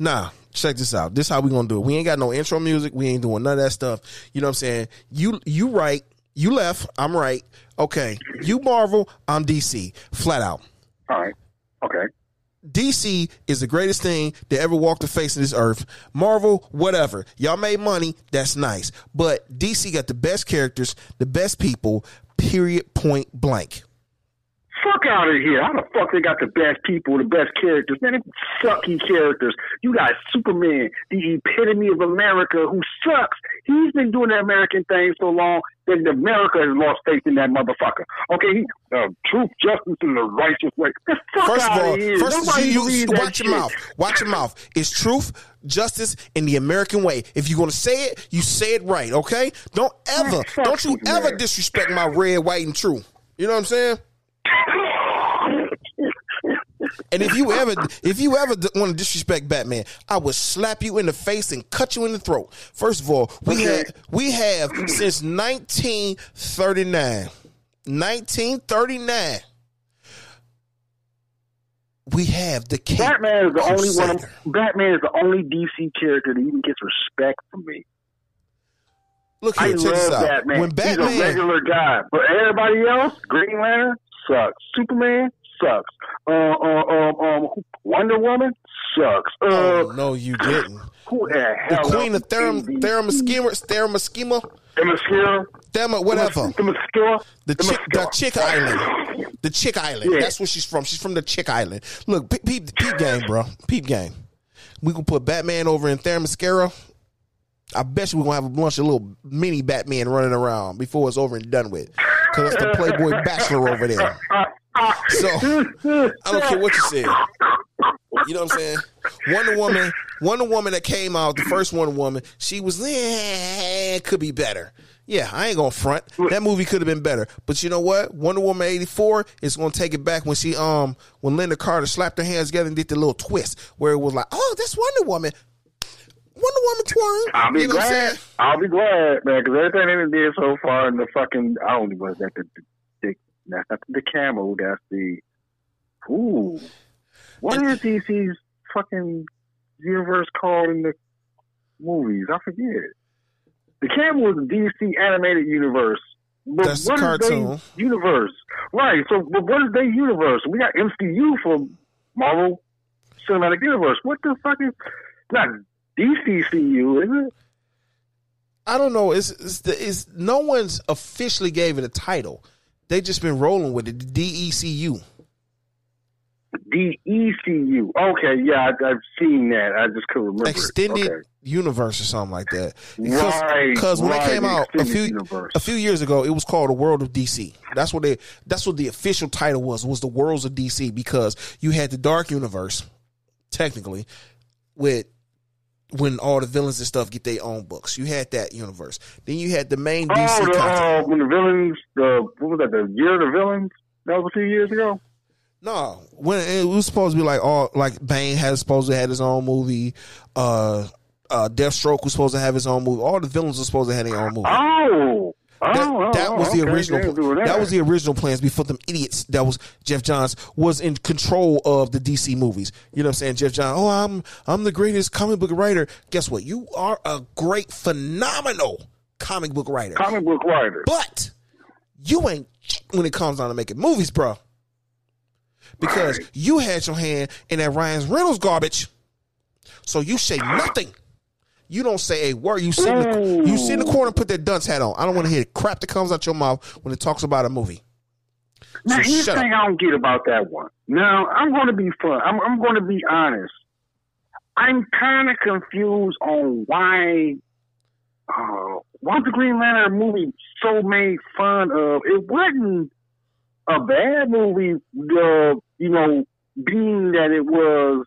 Nah, check this out. This how we gonna do it. We ain't got no intro music. We ain't doing none of that stuff. You know what I'm saying? You you right. You left. I'm right. Okay. You Marvel. I'm DC. Flat out. All right. Okay. DC is the greatest thing that ever walked the face of this earth. Marvel, whatever. Y'all made money. That's nice. But DC got the best characters, the best people, period, point blank. Fuck out of here. How the fuck they got the best people, the best characters? Man, they sucky characters. You got Superman, the epitome of America, who sucks. He's been doing the American thing so long that America has lost faith in that motherfucker. Okay, he, uh, truth, justice, and the righteous way. The fuck First of all, of here. first Nobody you, you watch your shit. mouth. Watch your mouth. It's truth, justice, and the American way. If you're gonna say it, you say it right. Okay? Don't ever, Man, don't you ever man. disrespect my red, white, and true. You know what I'm saying? And if you ever, if you ever want to disrespect Batman, I would slap you in the face and cut you in the throat. First of all, we Okay. have we have since 1939, 1939, we have the Cape Batman is the only one. Batman is the only DC character that even gets respect from me. Look I here, check this out. Batman. When He's a regular guy, but everybody else, Green Lantern sucks. Superman sucks. Uh, uh, um, um, Wonder Woman sucks. Uh, oh no, you didn't. who the hell? The? Queen of Therum, Therum Schema, Therum Schema. Thema, whatever. The mascara. The chick, the chick island, the chick island. Yeah. That's where she's from. She's from the chick island. Look, peep, peep, peep game, bro. Peep game. We gonna put Batman over in Themyscira. I bet you we're gonna have a bunch of little mini Batman running around before it's over and done with. Cause that's the Playboy Bachelor over there. So I don't care what you said. You know what I'm saying? Wonder Woman, Wonder Woman that came out, the first Wonder Woman, she was eh, could be better. Yeah, I ain't gonna front. That movie could have been better. But you know what? Wonder Woman eighty four is gonna take it back when she um when Lynda Carter slapped her hands together and did the little twist where it was like, oh, that's Wonder Woman. Wonder Woman twirl. I'll be you know glad. I'll be glad, man, because everything they did so far in the fucking I don't know what's that the the, the the camel. That's the ooh. What is DC's fucking universe called in the movies? I forget. The camel is the DC animated universe. But That's the what is cartoon. they universe? Right. So, but what is their universe? We got MCU for Marvel Cinematic Universe. What the fuck is not DCCU? Is it? I don't know. It's, it's, the, it's no one's officially gave it a title. They just been rolling with it. The DCEU. DCEU. Okay, yeah, I, I've seen that. I just couldn't remember. it. extended Okay. universe or something like that. Right, Because when right, they came out a few universe. a few years ago, it was called the World of DC. That's what they that's what the official title was. Was the Worlds of DC because you had the Dark Universe, technically, with when all the villains and stuff get their own books. You had that universe. Then you had the main DC Oh, the, uh, when the villains, the what was that? The year of the villains. That was a few years ago. No, when it was supposed to be like all like Bane has supposed to have his own movie. Uh, uh, Deathstroke was supposed to have his own movie. All the villains were supposed to have their own movie. Oh, that, oh, oh that oh, was the okay, original. they That. was the original plans before them idiots. That was Geoff Johns was in control of the DC movies. You know what I'm saying? Geoff Johns. Oh, I'm I'm the greatest comic book writer. Guess what? You are a great, phenomenal comic book writer. comic book writer. But you ain't when it comes down to making movies, bro. Because Right. you had your hand in that Ryan Reynolds garbage. So you say nothing. You don't say a word. You sit, in the, you sit in the corner and put that dunce hat on. I don't want to hear the crap that comes out your mouth when it talks about a movie. Now, So here's the thing I don't get about that one. Now, I'm going to be fun. I'm, I'm going to be honest. I'm kind of confused on why uh, why the Green Lantern movie so made fun of. It wasn't a bad movie, uh, you know, being that it was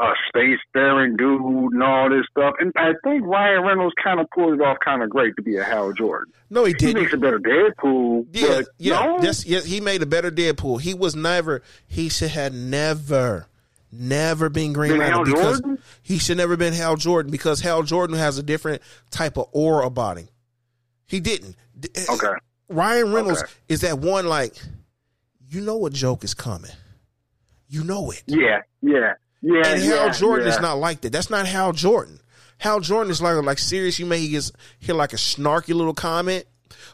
a space faring dude and all this stuff. And I think Ryan Reynolds kind of pulled it off kind of great to be a Hal Jordan. No, he didn't. He makes a better Deadpool. Yeah, but yeah. no? Yes, yes. He made a better Deadpool. He was never. He should have never, never been Green Lantern Hal because Jordan? he should never been Hal Jordan because Hal Jordan has a different type of aura about him. He didn't. Eh, eh, okay. Ryan Reynolds Okay. is that one like, you know, a joke is coming. You know it. Yeah, yeah. Yeah, and Hal yeah, Jordan yeah. is not like that. That's not Hal Jordan. Hal Jordan is like like serious. You may get hear like a snarky little comment,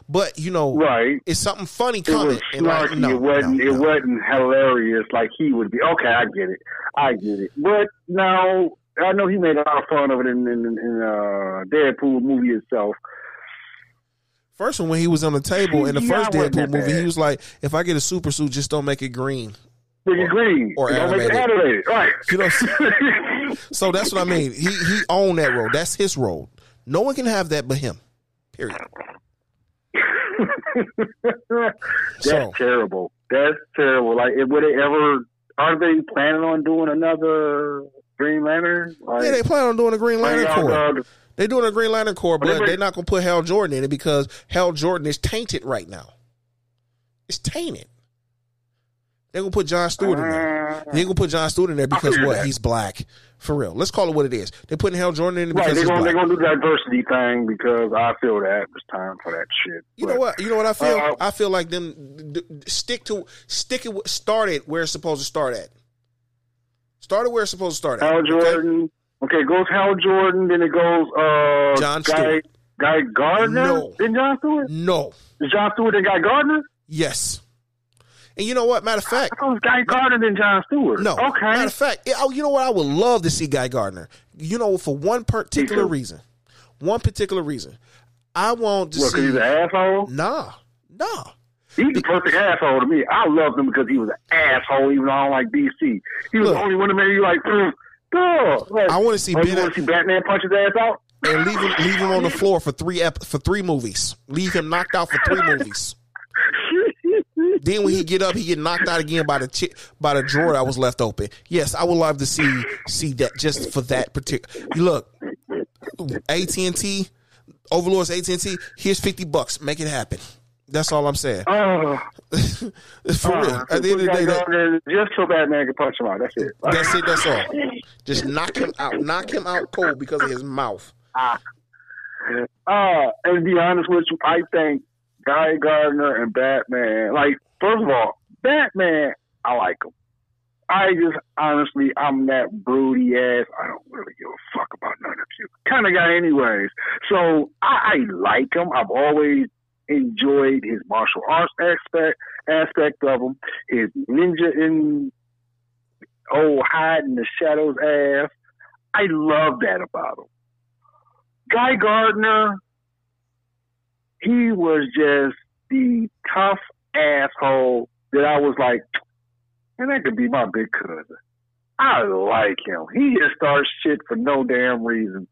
but you know, Right. it's something funny It was comment. and like, snarky. no, it wasn't. no, It wasn't hilarious like he would be. Okay, I get it. I get it. But no, I know he made a lot of fun of it in in, in uh, Deadpool movie itself. First one when he was on the table in the Yeah, first Deadpool movie, bad. he was like, "If I get a super suit, just don't make it green." Big Green. or Don't make it animated. Right. You know, so that's what I mean. He he owned that role. That's his role. No one can have that but him. Period. That's So- terrible. That's terrible. Like, would they ever? Are they planning on doing another Green Lantern? Like, Yeah, they plan on doing a Green Lantern Corps. uh, They doing a Green Lantern Corps, But they but bring- they're not gonna put Hal Jordan in it because Hal Jordan is tainted right now. It's tainted. They're gonna put John Stewart in there. They're gonna put John Stewart in there because what? that. He's black. For real. Let's call it what it is. They're putting Hal Jordan in it Right, because they're gonna they're gonna do the diversity thing because I feel that it's time for that shit. You But- know what? You know what I feel? Uh, I feel like them d- d- stick to stick it. Start it where it's supposed to start at. Start it where it's supposed to start at. Hal okay? Jordan. Okay, it goes Hal Jordan, then it goes uh John Guy, Stewart. Guy Gardner. No. Then John Stewart. No. Is John Stewart and Guy Gardner? Yes. And you know what? Matter of fact, I thought it was Guy Gardner than John Stewart. no. Okay. Matter of fact, oh, you know what? I would love to see Guy Gardner. You know, for one particular reason. One particular reason. I want to What, see. he's an asshole? Nah, nah. He's the perfect asshole to me. I loved him because he was an asshole, even though I don't like DC. He was Look. the only one that made you like, mm, duh. Like, I want to see oh, you Ben want to see Batman punch his ass out? and leave him leave him on the floor for three ep- for three movies. Leave him knocked out for three movies. Then when he get up, he get knocked out again by the chi- by the drawer that was left open. Yes, I would love to see see that just for that particular. Look, AT and T, Overlord's AT and T. Here's fifty bucks. Make it happen. That's all I'm saying. Oh, For real. uh, At the end of the day, that, just so Batman can punch him out. That's it. that's it. That's all. Just knock him out. Knock him out cold because of his mouth. Uh, and to be honest with you, I think Guy Gardner and Batman, like, first of all, Batman, I like him. I just, honestly, I'm that broody ass, I don't really give a fuck about none of you kind of guy, anyways. So I, I like him. I've always enjoyed his martial arts aspect aspect of him, his ninja in oh hide in the shadows ass. I love that about him. Guy Gardner, he was just the tough asshole that I was like, and that could be my big cousin. I like him. He just starts shit for no damn reason.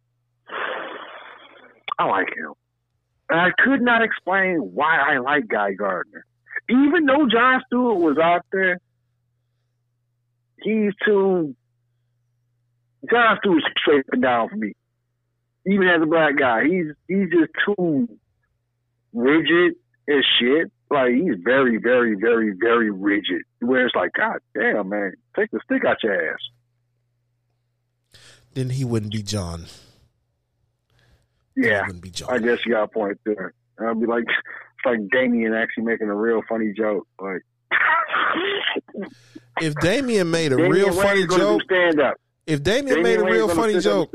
I like him. And I could not explain why I like Guy Gardner. Even though John Stewart was out there, he's too. John Stewart's straight down for me. Even as a black guy, he's he's just too rigid as shit. Like he's very, very, very, very rigid. Where it's like, God damn, man, take the stick out your ass. Then he wouldn't be John. Yeah, wouldn't be John. I guess you got a point there. I'd be like, it's like Damien actually making a real funny joke. Like, if Damien made a real funny joke, stand up. if Damien made a real funny joke,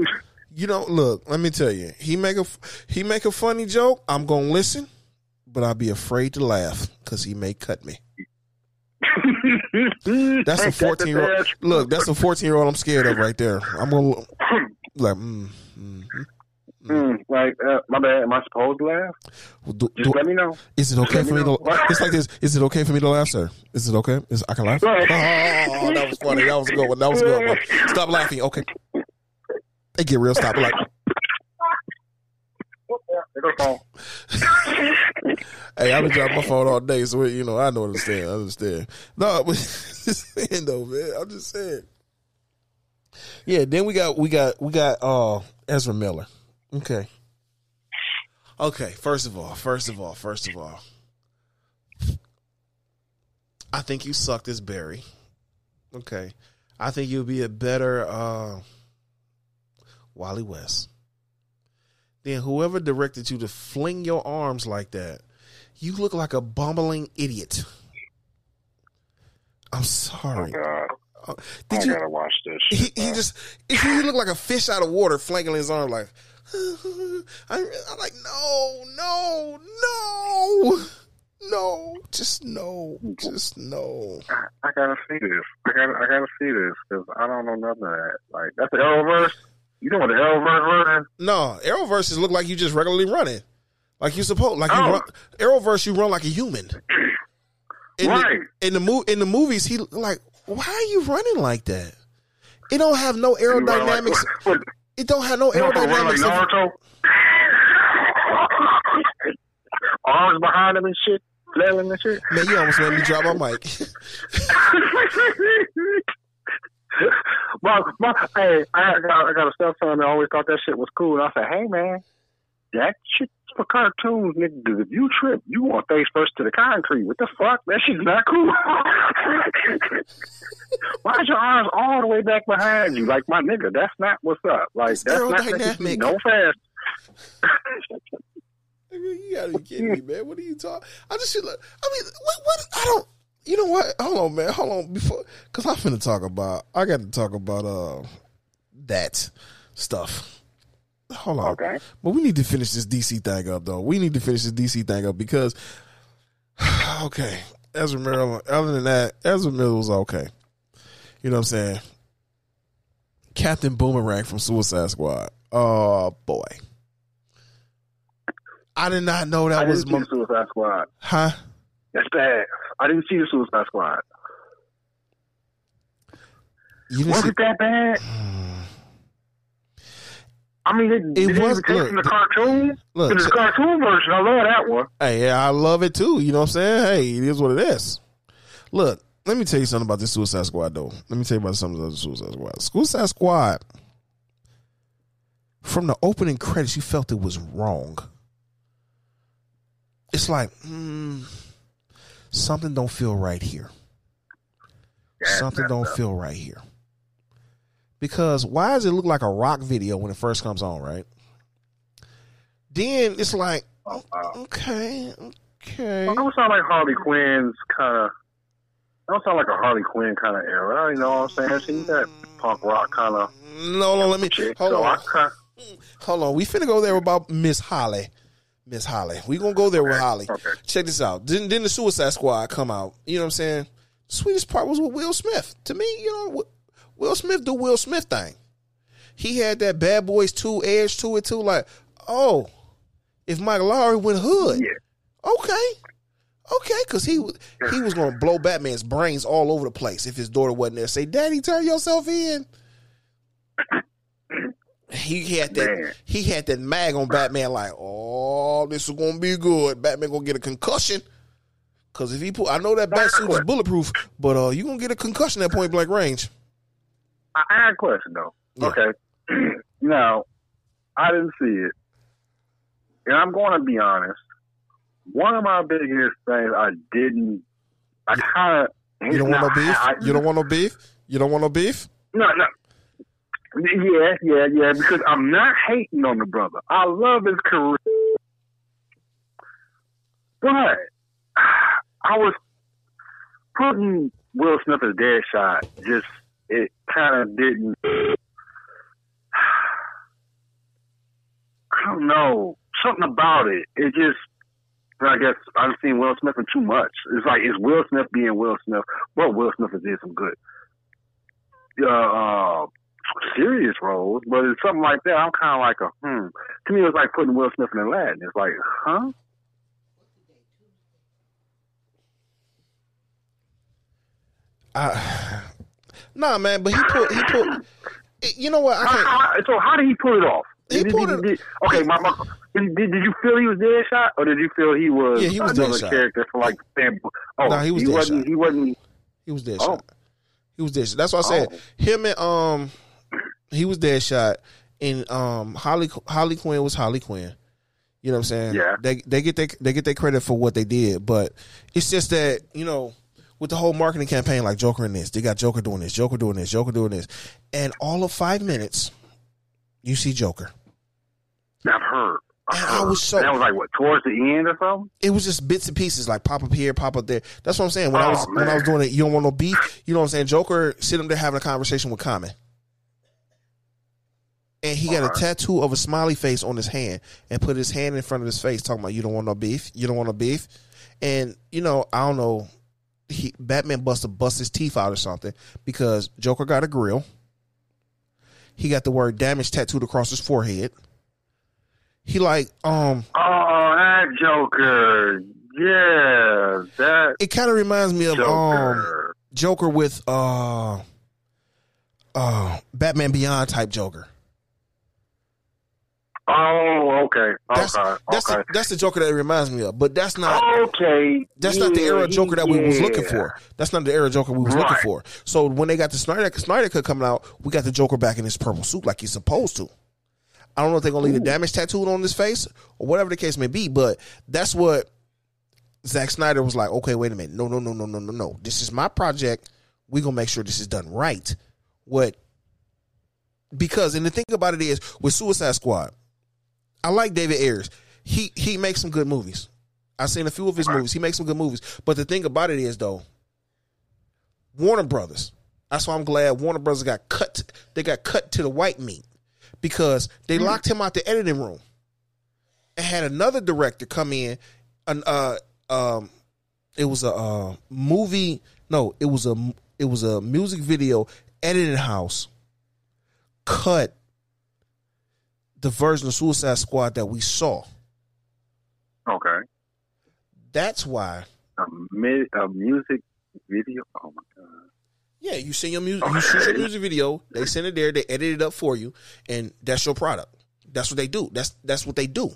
you know, look, let me tell you, he make a he make a funny joke. I'm gonna listen, but I'd be afraid to laugh because he may cut me. That's a 14 year old. Look, that's a 14 year old I'm scared of right there. I'm gonna like, mm, mm, Mm, like, uh, my bad. Am I supposed to laugh? Well, do- Just do- let me know. is it okay let for me me to? It's like this. Is it okay for me to laugh, sir? Is it okay? Is I can laugh? Oh, that was funny. That was a good one. That was a good one. Stop laughing. Okay. Hey, get real. Stop. Like, Phone. hey, I've been dropping my phone all day, so you know I don't understand. I understand. No, but just saying though, man. I'm just saying. Yeah. Then we got we got we got uh Ezra Miller. Okay. Okay. First of all, first of all, first of all, I think you sucked as Barry. Okay. I think you'll be a better uh Wally West. Then whoever directed you to fling your arms like that, you look like a bumbling idiot. I'm sorry. Oh, God. Uh, did I you? gotta watch this. He Shit, he just he, looked like a fish out of water, flanking his arm like. I, I'm like, no, no, no, no, just no, just no. I gotta see this. I gotta, I gotta see this because I don't know nothing of that. Like that's the Arrowverse. You know what the Arrowverse running? No, Arrowverse look like you just regularly running, like you supposed. Like you Oh. run Arrowverse, you run like a human. In Right. The, in the mo- in the movies, he like, why are you running like that? It don't have no aerodynamics. Like, what, It don't have no you run like aerodynamics. Naruto. Arms behind him and shit, flailing and shit. Man, you almost made me drop my mic. my, my, hey, I got, I got a stepson that always thought that shit was cool. And I said, hey, man, that shit's for cartoons, nigga. if you trip, you want face first to the concrete. What the fuck? That shit's not cool. Why's your arms all the way back behind you? Like, my nigga, that's not what's up. Like, It's that's not you no fast. you gotta be kidding me, man. What are you talking? I just feel like, I mean, what, what? I don't. You know what? Hold on, man. Hold on before, because I'm finna talk about. I got to talk about uh that stuff. Hold on. Okay. But we need to finish this DC thing up, though. We need to finish this DC thing up because, okay, Ezra Miller. Other than that, Ezra Miller was okay. You know what I'm saying? Captain Boomerang from Suicide Squad. Oh boy, I did not know I that was didn't see my, Suicide Squad. huh. That's bad. I didn't see the Suicide Squad. You Was it that bad? I mean, it, It it, was- look, the cartoon. look, It's so- the cartoon version. I love that one. Hey, yeah, I love it too. You know what I'm saying? Hey, it is what it is. Look, let me tell you something about this Suicide Squad, though. Let me tell you about something about the Suicide Squad. Suicide Squad, from the opening credits, you felt it was wrong. It's like, hmm, something don't feel right here. Yeah, something don't up. feel right here. Because why does it look like a rock video when it first comes on, right? Then it's like, Oh, wow. Mm, okay, okay. It don't sound like Harley Quinn's kind of. It don't sound like a Harley Quinn kind of era. You know what I'm saying? She's that mm-hmm. punk rock kind of No, no, let me chick. hold so on. kind Hold on. We finna go there about Miss Holly. Miss Holly. We gonna go there with Holly. okay. Check this out. Then then the Suicide Squad come out. You know what I'm saying? The sweetest part was with Will Smith. To me, you know, Will Smith do Will Smith thing. He had that Bad Boys 2 edge to it too. Like, oh, if Mike Lowrey went hood, Yeah. okay, okay, because he he was gonna blow Batman's brains all over the place if his daughter wasn't there. Say, Daddy, turn yourself in. He had that. Man. He had that mag on Batman. Like, oh, this is gonna be good. Batman gonna get a concussion. Cause if he put, I know that bat suit is bulletproof, but uh, you gonna get a concussion at point blank range. I, had a question though. Yeah. Okay. now, I didn't see it, and I'm going to be honest. One of my biggest things I didn't. I kind of. You don't want no beef. I, You don't want no beef. You don't want no beef. No, no. Yeah, yeah, yeah. Because I'm not hating on the brother. I love his career, but I was putting Will Smith as dead shot. Just it kind of didn't. I don't know something about it. It just. I guess I've seen Will Smith in too much. It's like it's Will Smith being Will Smith. Well, Will Smith has did some good uh, uh, serious roles, but it's something like that. I'm kind of like a hmm. To me, it was like putting Will Smith in Aladdin. It's like, huh? I, nah, man. But he put. He put. You know what? I How, can't. how, so how did he pull it off? He Did- pulled did- it- did- okay, my, my, did, did you feel he was Deadshot, or did you feel he was, Yeah, he was another Deadshot. character for like? Oh, Nah, he was wasn't. Deadshot. He wasn't. He was dead Oh. shot. He was Deadshot. That's what I said. Oh. Him and um, he was Deadshot, and um, Holly Holly Quinn was Holly Quinn. You know what I'm saying? Yeah. They they get their they get their credit for what they did, but it's just that you know with the whole marketing campaign, like Joker in this, they got Joker doing this, Joker doing this, Joker doing this, and all of five minutes, you see Joker. I've heard. And I was so that was like what towards the end or something. it was just bits and pieces, like pop up here, pop up there. That's what I'm saying. When I Oh, was when I was doing it, you don't want no beef. You know what I'm saying? Joker sitting there having a conversation with Common. And he got a tattoo of a smiley face on his hand and put his hand in front of his face, talking about you don't want no beef, you don't want no beef. And you know, I don't know, he Batman bust a bust his teeth out or something because Joker got a grill. He got the word damage tattooed across his forehead. He like um Oh, that Joker. Yeah, that it kind of reminds me of um Joker. Joker with uh uh Batman Beyond type Joker. Oh, okay. That's okay. that's okay. the, that's the Joker that it reminds me of. But that's not okay. that's not the era Joker that we was looking for. That's not the era Joker we was looking for. So when they got the Snyder Snyder cut coming out, we got the Joker back in his purple suit like he's supposed to. I don't know if they're gonna leave the damage tattooed on his face or whatever the case may be, but that's what Zack Snyder was like, okay, wait a minute. No, no, no, no, no, no, no. This is my project. We're gonna make sure this is done right. What because and the thing about it is with Suicide Squad, I like David Ayers. He he makes some good movies. I've seen a few of his movies. He makes some good movies. But the thing about it is though, Warner Brothers. That's why I'm glad Warner Brothers got cut. They got cut to the white meat because they locked him out the editing room and had another director come in. An uh um, it was a uh, movie. No, it was a it was a music video editing house. Cut the version of Suicide Squad that we saw. Okay. That's why. A, mi- a music video. Oh my god. Yeah, you send your music, you shoot your music video. They send it there. They edit it up for you, and that's your product. That's what they do. That's that's what they do.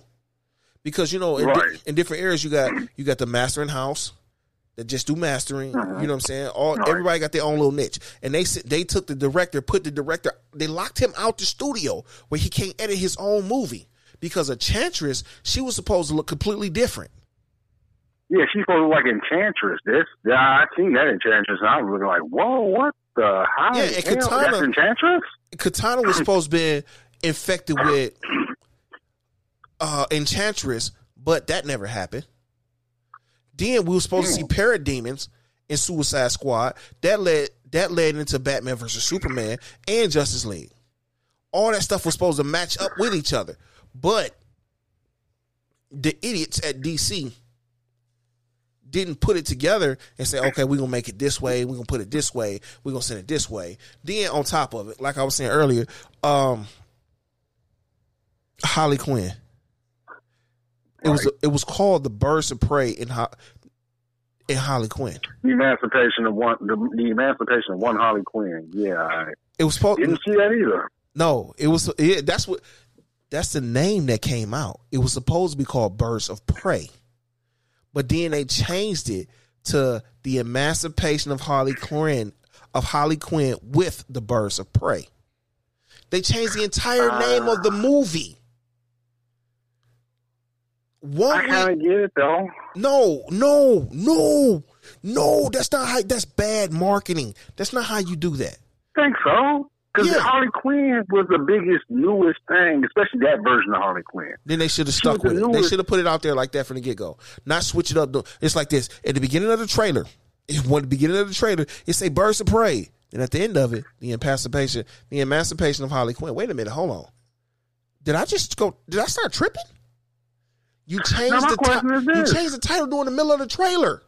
Because you know, in, di- in different areas, you got you got the mastering house that just do mastering. You know what I'm saying? All everybody got their own little niche, and they they took the director, put the director, they locked him out the studio where he can't edit his own movie because Enchantress, she was supposed to look completely different. Yeah, she's supposed to look like Enchantress. This, yeah, I seen that Enchantress, and I was looking like, whoa, what the how? Yeah, and hell? Katana- That's Enchantress. Katana was supposed to be infected with uh Enchantress, but that never happened. Then we were supposed to see parademons in Suicide Squad. That led that led into Batman versus Superman and Justice League. All that stuff was supposed to match up with each other. But the idiots at DC didn't put it together and say, okay, we're gonna make it this way, we're gonna put it this way, we're gonna send it this way. Then on top of it, like I was saying earlier, um Holly Quinn. It was it was called the Birds of Prey in Ho- in Harley Quinn. The Emancipation of one, the, the Emancipation of one Harley Quinn. Yeah, I It was supposed didn't see that either. no, it was it, that's what that's the name that came out. It was supposed to be called Birds of Prey, but then they changed it to the Emancipation of Harley Quinn of Harley Quinn with the Birds of Prey. They changed the entire name of the ah. movie. One I kind of get it though. No, no, no, no. That's not how. That's bad marketing. That's not how you do that. think so. Because Yeah. Harley Quinn was the biggest, newest thing, especially that version of Harley Quinn. Then they should have stuck with the it. They should have put it out there like that from the get go. Not switch it up. It's like this at the beginning of the trailer. When the beginning of the trailer, it say "Birds of Prey," and at the end of it, the emancipation, the emancipation of Harley Quinn. Wait a minute, hold on. Did I just go? Did I start tripping? You changed the question is ti- you changed the title during the middle of the trailer.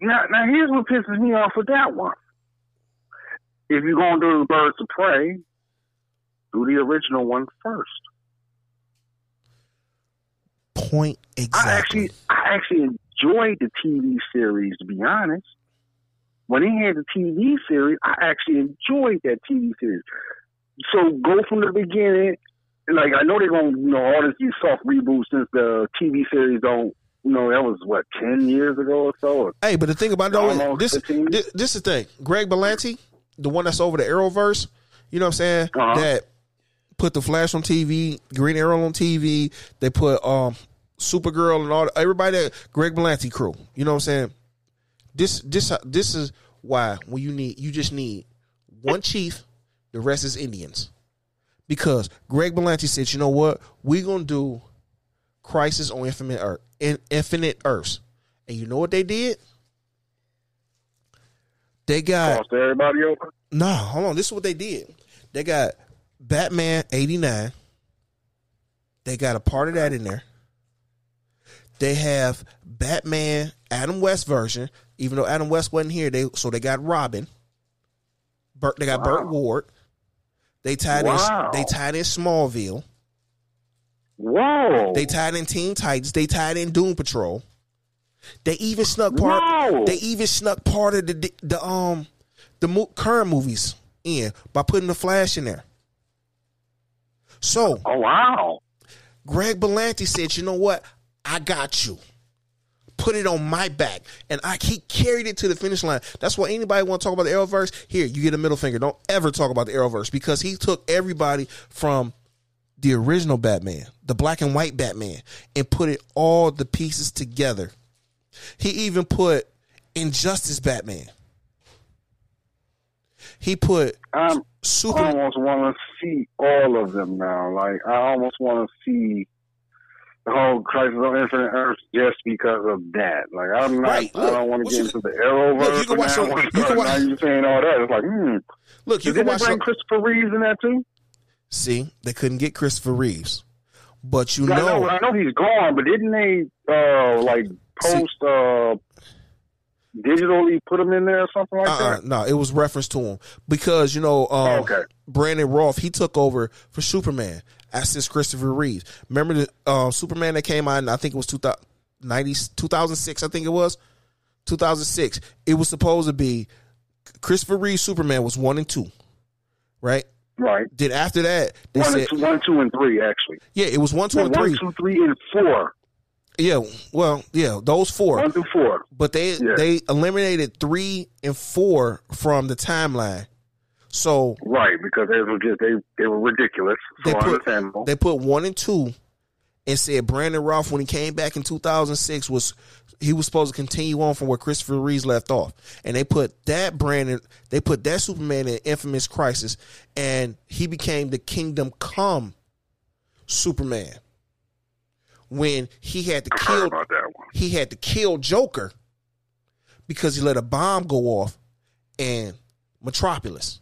Now, now here's what pisses me off with that one. If you're going to do the Birds of Prey, do the original one first. Point exactly. I actually, I actually enjoyed the TV series. To be honest, when he had the TV series, I actually enjoyed that TV series. So go from the beginning. Like I know they're gonna, you know, all this these soft reboots since the TV series don't. You know, that was what ten years ago or so. Or Hey, but the thing about it, though, is this, this this is the thing. Greg Berlanti, the one that's over the Arrowverse, you know what I'm saying? Uh-huh. That put the Flash on TV, Green Arrow on TV. They put um Supergirl and all everybody that Greg Berlanti crew. You know what I'm saying? This this this is why when you need you just need one chief, the rest is Indians. Because Greg Berlanti said, you know what, we're gonna do Crisis on Infinite Earth, in Infinite Earths, and you know what they did? They got Crossed everybody over. no, hold on. This is what they did. They got Batman eighty nine. They got a part of that in there. They have Batman Adam West version, even though Adam West wasn't here. They so they got Robin. Burt, they got Burt Ward. They tied Wow. in. They tied in Smallville. Whoa. They tied in Teen Titans. They tied in Doom Patrol. They even snuck part. Wow. They even snuck part of the the um the mo- current movies in by putting the Flash in there. So oh wow. Greg Berlanti said, "You know what? I got you. Put it on my back." And I he carried it to the finish line. That's why anybody want to talk about the Arrowverse, here you get a middle finger. Don't ever talk about the Arrowverse because he took everybody from the original Batman, the black and white Batman, and put it all the pieces together. He even put Injustice Batman. He put um, I'm I almost want to see all of them now. Like I almost want to see the whole Crisis on Infinite Earth just because of that. Like I'm not. Right, I don't want to get into the Arrowverse. Look, you can watch now. some- you can watch- now you saying all that. It's like, hmm. Look, you Did can watch bring some- Christopher Reeves in that too? See, they couldn't get Christopher Reeves. But you I know, know, I know he's gone, but didn't they uh like See- post uh digitally put him in there or something like uh-uh, that? no, it was reference to him because you know, um, Okay. Brandon Routh he took over for Superman as this Christopher Reeves. Remember the uh, Superman that came out? I think it was 2000, 90, 2006, I think it was 2006. It was supposed to be Christopher Reeves Superman was one and two, right? Right. Then after that, they One, said, and two, one, two, and three actually. yeah, it was one, two, No, and one, three. two, three, and four. Yeah, well, yeah, those four. One through four. but they Yeah. they eliminated three and four from the timeline. So Right, because they were just they they were ridiculous. So they put they put one and two, and said Brandon Routh when he came back in two thousand six was he was supposed to continue on from where Christopher Reeves left off, and they put that Brandon they put that Superman in Infamous Crisis, and he became the Kingdom Come Superman when he had to I kill about that one. he had to kill Joker because he let a bomb go off in Metropolis.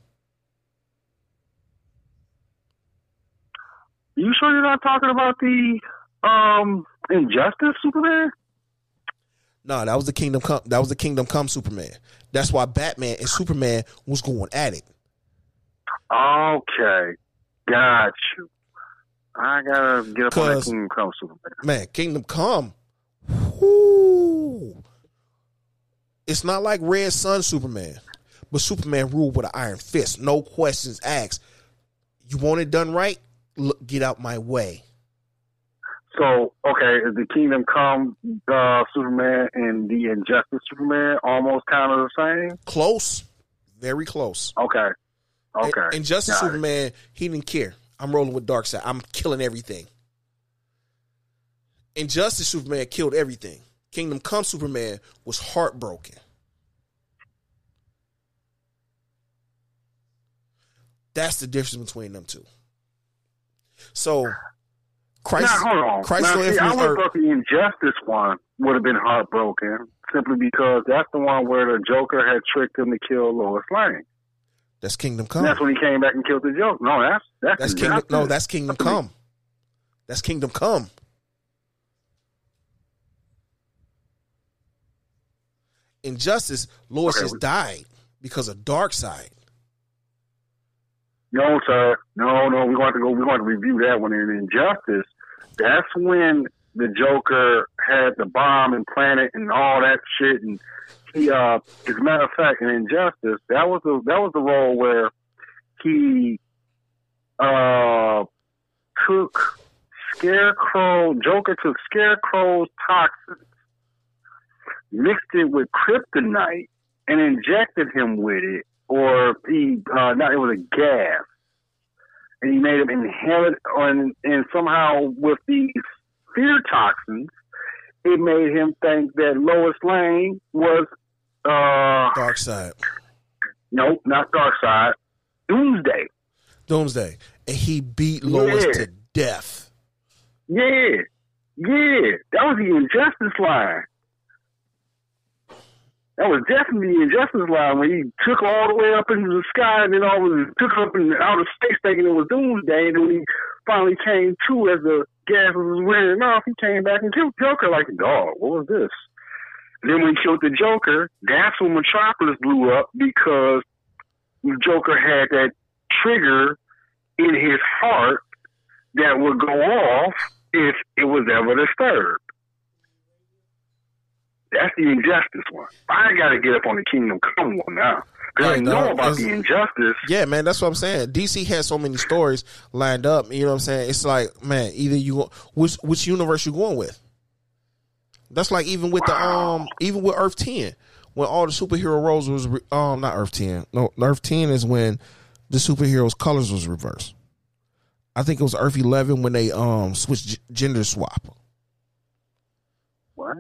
You sure you're not talking about the um Injustice Superman? No, that was the Kingdom Come. That was the Kingdom Come Superman. That's why Batman and Superman was going at it. Okay, got you. I gotta get up on that Kingdom Come Superman. Man, Kingdom Come. Whoo. It's not like Red Sun Superman, but Superman ruled with an iron fist. No questions asked. You want it done right? Get out my way. So, okay, is the Kingdom Come uh, Superman and the Injustice Superman almost kind of the same? Close, very close. Okay, okay. And, and Justice Got it. Superman, he didn't care. I'm rolling with Darkseid. I'm killing everything. Injustice Superman killed everything. Kingdom Come Superman was heartbroken. That's the difference between them two. So, Christ, now, hold on. Crisis now, see, I would thought the Injustice one would have been heartbroken simply because that's the one where the Joker had tricked him to kill Lois Lane. That's Kingdom And Come. that's when he came back and killed the Joker. No, that's that's, That's Kingdom. No, that's Kingdom Come. That's Kingdom Come. Injustice, Lois Okay, we- died because of Darkseid. No, sir. No, no. We're going to go. We're going to review that one in Injustice. That's when the Joker had the bomb implanted and all that shit. And he, uh, as a matter of fact, in Injustice, that was the that was the role where he, uh, took Scarecrow. Joker took Scarecrow's toxins, mixed it with kryptonite, and injected him with it or he uh not it was a gas and he made him inhale it on and somehow with these fear toxins it made him think that Lois Lane was uh side. nope not Darkseid. Doomsday Doomsday. and he beat Lois Yeah. to death. Yeah, yeah, that was the injustice line. That was definitely the injustice line when he took all the way up into the sky and then all was took up in outer space thinking it was doomsday. And then when he finally came to as the gas was wearing off, he came back and killed Joker like, dog, what was this? And then when he killed the Joker, that's when Metropolis blew up because Joker had that trigger in his heart that would go off if it was ever disturbed. That's the injustice one. I got to get up on the Kingdom Come one now. Because I know no, about the injustice. Yeah, man, that's what I'm saying. DC has so many stories lined up. You know what I'm saying? It's like, man, either you which which universe you going with. That's like even with the um even with Earth Ten when all the superhero roles was re- um not Earth Ten no Earth Ten is when the superheroes colors was reversed. I think it was Earth Eleven when they um switched g- gender swap. What?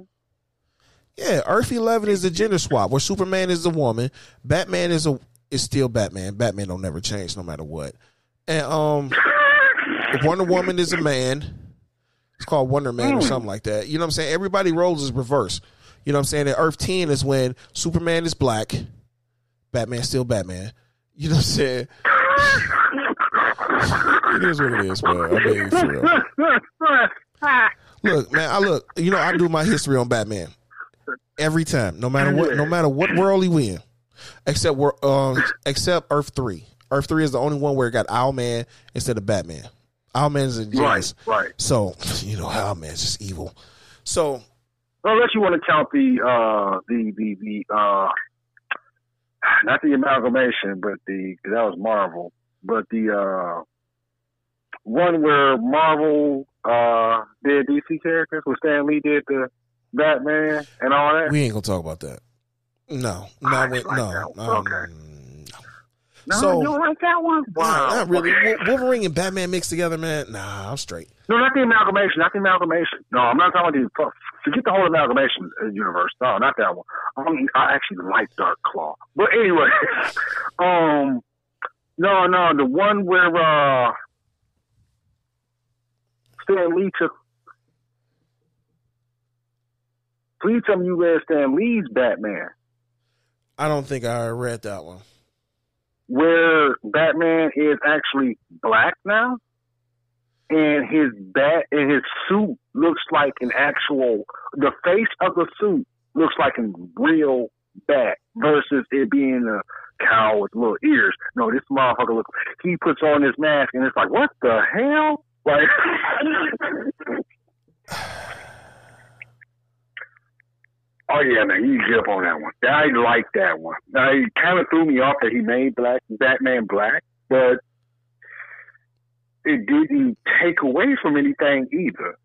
Yeah, Earth Eleven is the gender swap where Superman is a woman, Batman is a is still Batman. Batman don't never change no matter what. And um Wonder Woman is a man. It's called Wonder Man or something like that. You know what I'm saying? Everybody roles is reverse. You know what I'm saying? And Earth 10 is when Superman is black, Batman still Batman. You know what I'm saying? it is what it is, man. I mean, for real. Look, man, I look, you know, I do my history on Batman. Every time. No matter what no matter what world he win. Except we're um except Earth three. Earth three is the only one where it got Owlman instead of Batman. Owlman is a genius. Right, right. So, you know, Owlman's just evil. So Unless you want to count the uh the the the uh not the amalgamation, but the 'cause that was Marvel, but the uh one where Marvel uh did DC characters, where Stan Lee did the Batman and all that. we ain't gonna talk about that. No. I No, wait, like no. that um, Okay. no. no, so- you don't like that one? Wow, Nah, not really. Wolverine and Batman mixed together, man. Nah, I'm straight. No, not the amalgamation. Not the amalgamation. No, I'm not talking about the. Forget the whole amalgamation uh, universe. No, not that one. Um, I actually like Dark Claw. But anyway, um, no, no, the one where uh, Stan Lee took. Please tell me you read Stan Lee's Batman, I don't think I read that one. where Batman is actually black now, and his bat and his suit looks like an actual. The face of the suit looks like a real bat versus it being a cow with little ears. No, this motherfucker looks. He puts on his mask and it's like, what the hell? Like. Oh yeah, man, you get up on that one. I like that one. Now, it kind of threw me off that he made black Batman black, but it didn't take away from anything either.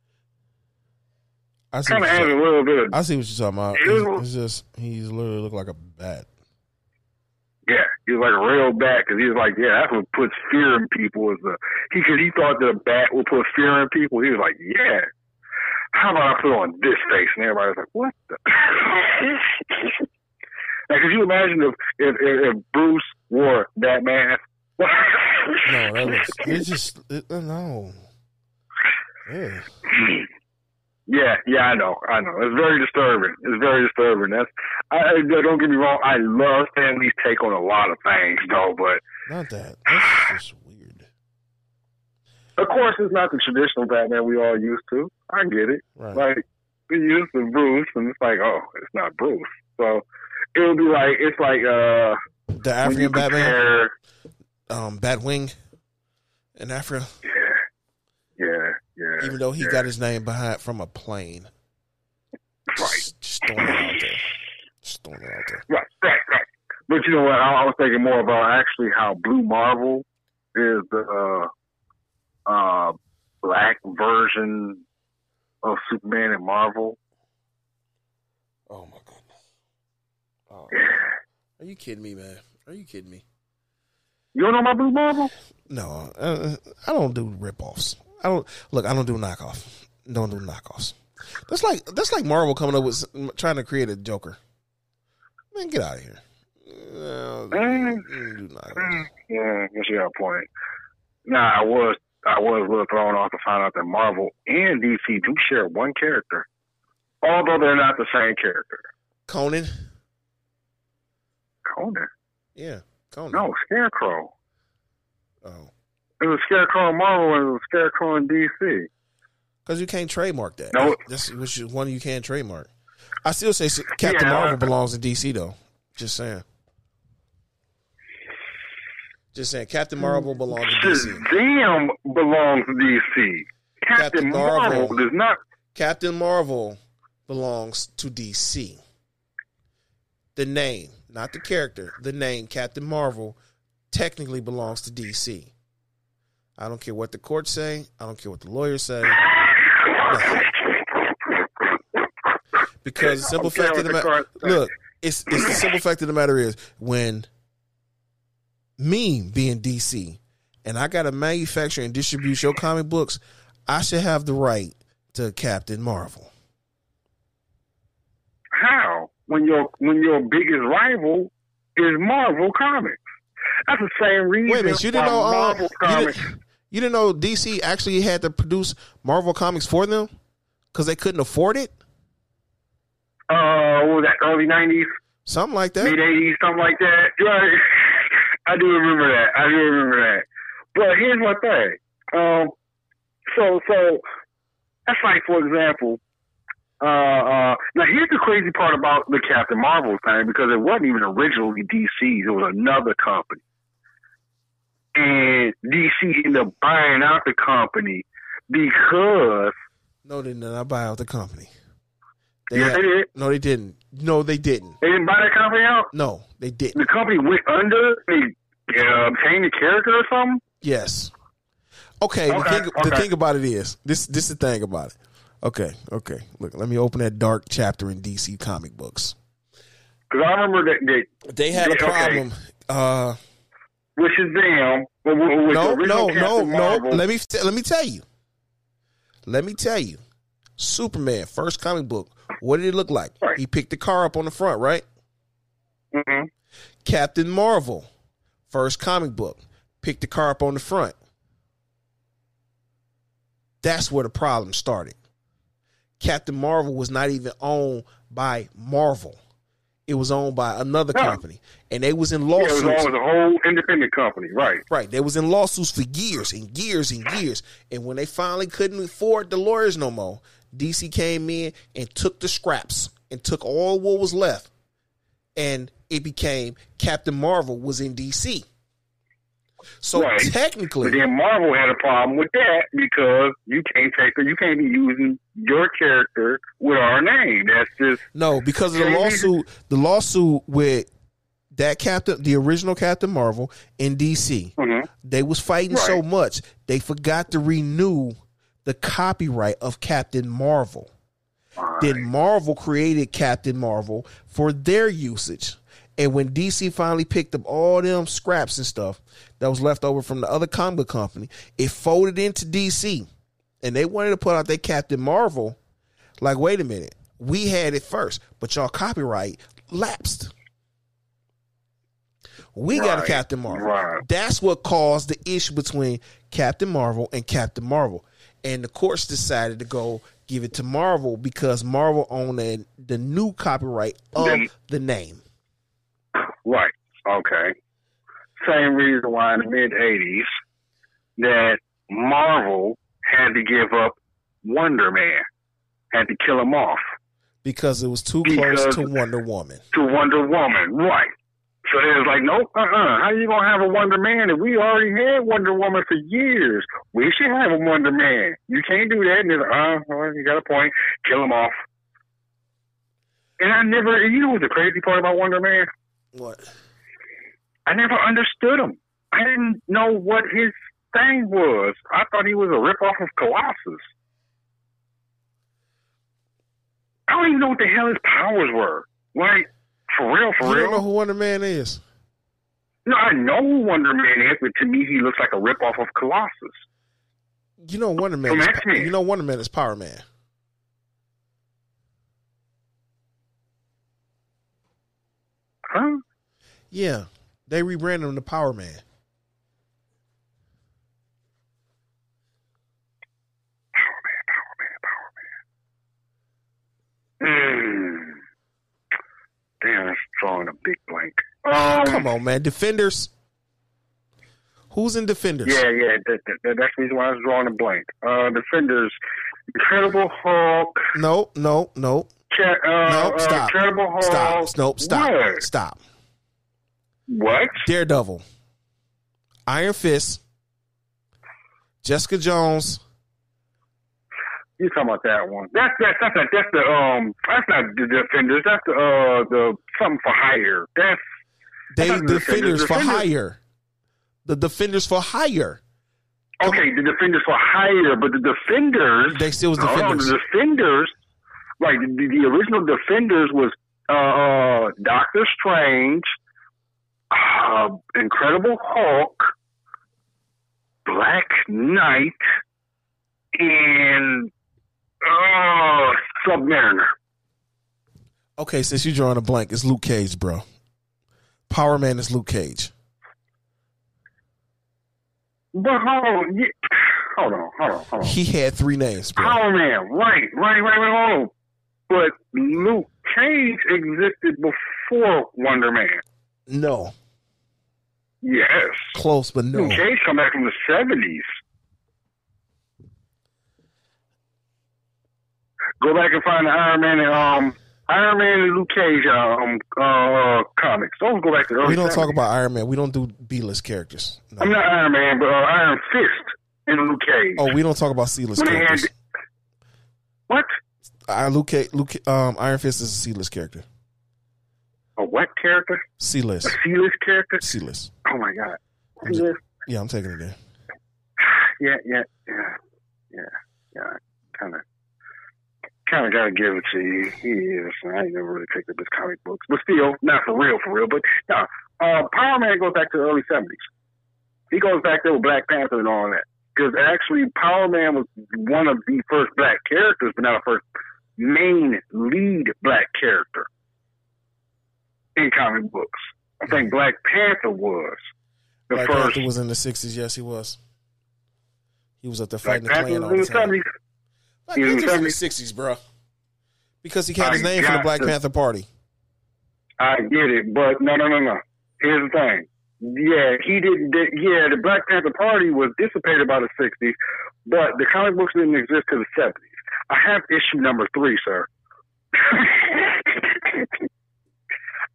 I see, Kind what of you're added a little bit of I see what you're talking about. It was- It's, just he's literally look like a bat. yeah. He was like a real bat because he was like, yeah, that's what puts fear in people. Is the he because he thought that a bat would put fear in people. He was like, yeah. How about I put on this face? And everybody's like, what the? now, could you imagine if if, if, Bruce wore that mask? No, that looks. It's just it, uh, no. Yeah. Yeah, yeah, I know, I know. It's very disturbing. It's very disturbing. That's I, don't get me wrong. I love Stan Lee's take on a lot of things, though. But Not that. That's just. Of course, it's not the traditional Batman we all used to. I get it. Right. Like we used to Bruce, and it's like, oh, it's not Bruce. So it would be like it's like uh the African Batman, um, Batwing, in Africa. yeah, yeah, yeah. Even though he yeah. got his name behind from a plane. right. Just, just throwing it out there. Just throwing it out there. Right, right, right. But you know what? I, I was thinking more about actually how Blue Marvel is the uh, uh, black version of Superman and Marvel. Oh my goodness. Oh, Yeah. are you kidding me, man? Are you kidding me? You don't know about Blue Marvel? No, uh, I don't do ripoffs. I don't look. I don't do knockoff. Don't do knockoffs. That's like that's like Marvel coming up with trying to create a Joker. Man, get out of here. Uh, Mm. do. Mm, yeah, I guess you got a point. Now I was I was a little thrown off to find out that Marvel and DC do share one character, although they're not the same character. Conan. Conan? Yeah, Conan. No, Scarecrow. Oh, It was Scarecrow in Marvel and it was Scarecrow in DC. because you can't trademark that. No. That's which is one you can't trademark. I still say Captain Yeah. Marvel belongs in DC though. Just saying. Just saying, Captain Marvel mm. belongs to DC. Shazam belongs to DC. Captain, Captain Marvel. Marvel. does not. Captain Marvel belongs to DC. The name, not the character, the name Captain Marvel technically belongs to DC. I don't care what the courts say. I don't care what the lawyers say. Nothing. Because the simple I don't care fact of the the matter, look, it's it's the simple fact of the matter is when me being DC and I got to manufacture and distribute your comic books, I should have the right to Captain Marvel. How? When your when your biggest rival is Marvel Comics. That's the same reason. Wait a minute, you didn't know? Uh, Marvel you, Comics. didn't, you didn't know DC actually had to produce Marvel comics for them because they couldn't afford it, Uh, what was that? Early nineties, something like that. mid eighties, something like that. I do remember that. I do remember that. But here's my thing. Um, so so that's like for example. Uh, uh, now here's the crazy part about the Captain Marvel thing because it wasn't even originally DC's; it was another company, and DC ended up buying out the company because No, they did not buy out the company. They yes, had- they did. no, they didn't. No, they didn't. They didn't buy that company out. No, they didn't. The company went under. They uh, changed the character or something. Yes. Okay. the, Okay, thing, the thing about it is this. This is the thing about it. Okay. Okay. Look, let me open that dark chapter in DC comic books. Because I remember that, that They had a Okay. problem. Uh, with Shazam, with, with no, the no, no, Captain no. Let me let me tell you. Let me tell you. Superman first comic book. What did it look like? He picked the car up on the front, right? Mhm. Captain Marvel first comic book. Picked the car up on the front. That's where the problem started. Captain Marvel was not even owned by Marvel. It was owned by another company, and they was in Yeah, it was lawsuits. always a whole independent company, right? Right. They was in lawsuits for years and years and years. And when they finally couldn't afford the lawyers no more, DC came in and took the scraps and took all what was left. And it became Captain Marvel was in DC. So Right. technically, But then Marvel had a problem with that because you can't take you can't be using your character with our name. That's just no, because of the lawsuit, the lawsuit with that Captain, the original Captain Marvel in DC, mhm. they was fighting so much they forgot to renew the copyright of Captain Marvel. Then Marvel created Captain Marvel for their usage. And when DC finally picked up all them scraps and stuff that was left over from the other comic book company, it folded into DC. And they wanted to put out their Captain Marvel. Like, wait a minute, we had it first, but y'all copyright lapsed. We got a Captain Marvel. right. That's what caused the issue between Captain Marvel and Captain Marvel. And the courts decided to go give it to Marvel because Marvel owned the, the new copyright of Then- the name. Right. Okay. Same reason why in the mid '80s that Marvel had to give up Wonder Man, had to kill him off Because it was too Because- close to Wonder Woman. to Wonder Woman. Right. So they was like, nope, uh, uh How you gonna have a Wonder Man if we already had Wonder Woman for years? We should have a Wonder Man. You can't do that. And they're like, uh, well, you got a point. Kill him off. And I never, you know, what the crazy part about Wonder Man? What? I never understood him. I didn't know what his thing was. I thought he was a ripoff of Colossus. I don't even know what the hell his powers were. Like, for real, for you real. You don't know who Wonder Man is? No, I know who Wonder Man is, but to me, he looks like a ripoff of Colossus. You know Wonder Man. Is, you know Wonder Man is Power Man. Huh? Yeah, they rebranded him to Power Man. Power Man, Power Man, Power Man. Mm. Come on, man. Defenders. Who's in Defenders? Yeah, yeah. That, that, that- that's the reason why I was drawing a blank. Uh, Defenders, Incredible Hulk. No, no, no, uh, no. uh, Stop. Incredible Hulk. Stop. Nope. Stop. What? Stop. What? Daredevil. Iron Fist. Jessica Jones. You talking about that one? That's that's that's not, that's the um that's not the Defenders. That's the uh the something for hire. That's They the Defenders, Defenders- for hire. The Defenders for hire. okay. The Defenders for hire, but the Defenders They still was Defenders. the Defenders, right? The, the original Defenders was uh, uh, Doctor Strange, uh, Incredible Hulk, Black Knight, and uh, Submariner. Okay, since you're drawing a blank, it's Luke Cage, bro. Power Man is Luke Cage. But hold on, yeah, hold on, hold on, hold on. He had three names, bro. Power Man, right, right, right, right, hold on. But Luke Cage existed before Wonder Man. No. Yes. Close, but no. Luke Cage come back from the seventies. Go back and find the Iron Man and um Iron Man and Luke Cage um uh comics. Don't go back to the early We don't talk about Iron Man. We don't do B list characters. No. I'm not Iron Man, but uh, Iron Fist and Luke Cage. Oh, we don't talk about C list When had- characters. What? Uh, Luke, Luke, um, Iron Fist is a C list character. A what character? C A list. C-list character? C list. Oh my god. I'm just- C-list? Yeah, I'm taking it there. Yeah, yeah, yeah, yeah, yeah. Kind of, kind of got to give it to you. He is. I ain't never really picked up his comic books, but still, not for real, for real. But no, uh, Power Man goes back to the early seventies. He goes back there with Black Panther and all that. Because actually, Power Man was one of the first black characters, but not the first main lead black character in comic books. I think Black Panther was the Black first. Panther was in the 60s. Yes, he was. He was up there Black fighting the Panther Klan all the time. seventies. Black He was in the the 60s, bro. Because he had his name from the Black to- Panther Party. I get it, but no, no, no, no. Here's the thing. Yeah, he didn't. di- Yeah, the Black Panther Party was dissipated by the '60s, but the comic books didn't exist till the '70s. I have issue number three, sir.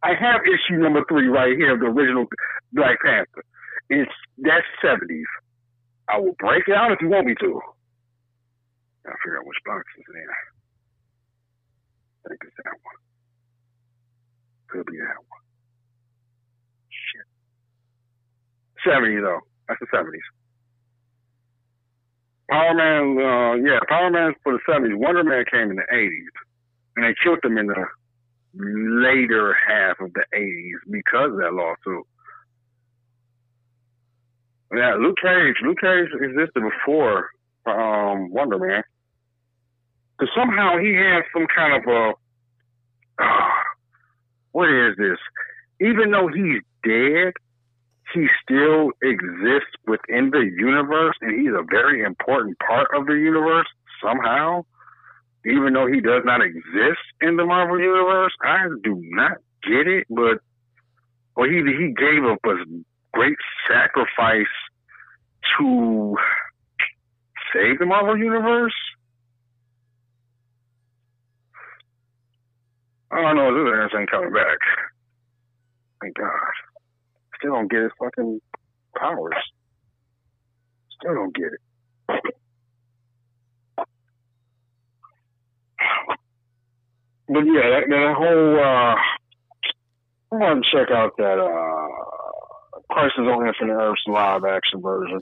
I have issue number three right here of the original Black Panther. It's that's '70s. I will break it out if you want me to. I'll figure out which box is in. I think it's that one. Could be that one. Shit. 70s, though. That's the 70s. Power Man, uh, yeah, Power Man's for the 70s. Wonder Man came in the 80s. And they killed him in the later half of the 80s because of that lawsuit. Yeah, Luke Cage. Luke Cage existed before um, Wonder Man. Because somehow he has some kind of a. what is this? Even though he's dead, he still exists within the universe, and he's a very important part of the universe somehow. Even though he does not exist in the Marvel universe, I do not get it. But well, he he gave up a great sacrifice to save the Marvel universe. I don't know. This ass ain't coming back. Thank God. Still don't get his fucking powers. Still don't get it. But yeah, that, that whole uh I want to check out that uh Crisis on Infinite Earths live action version.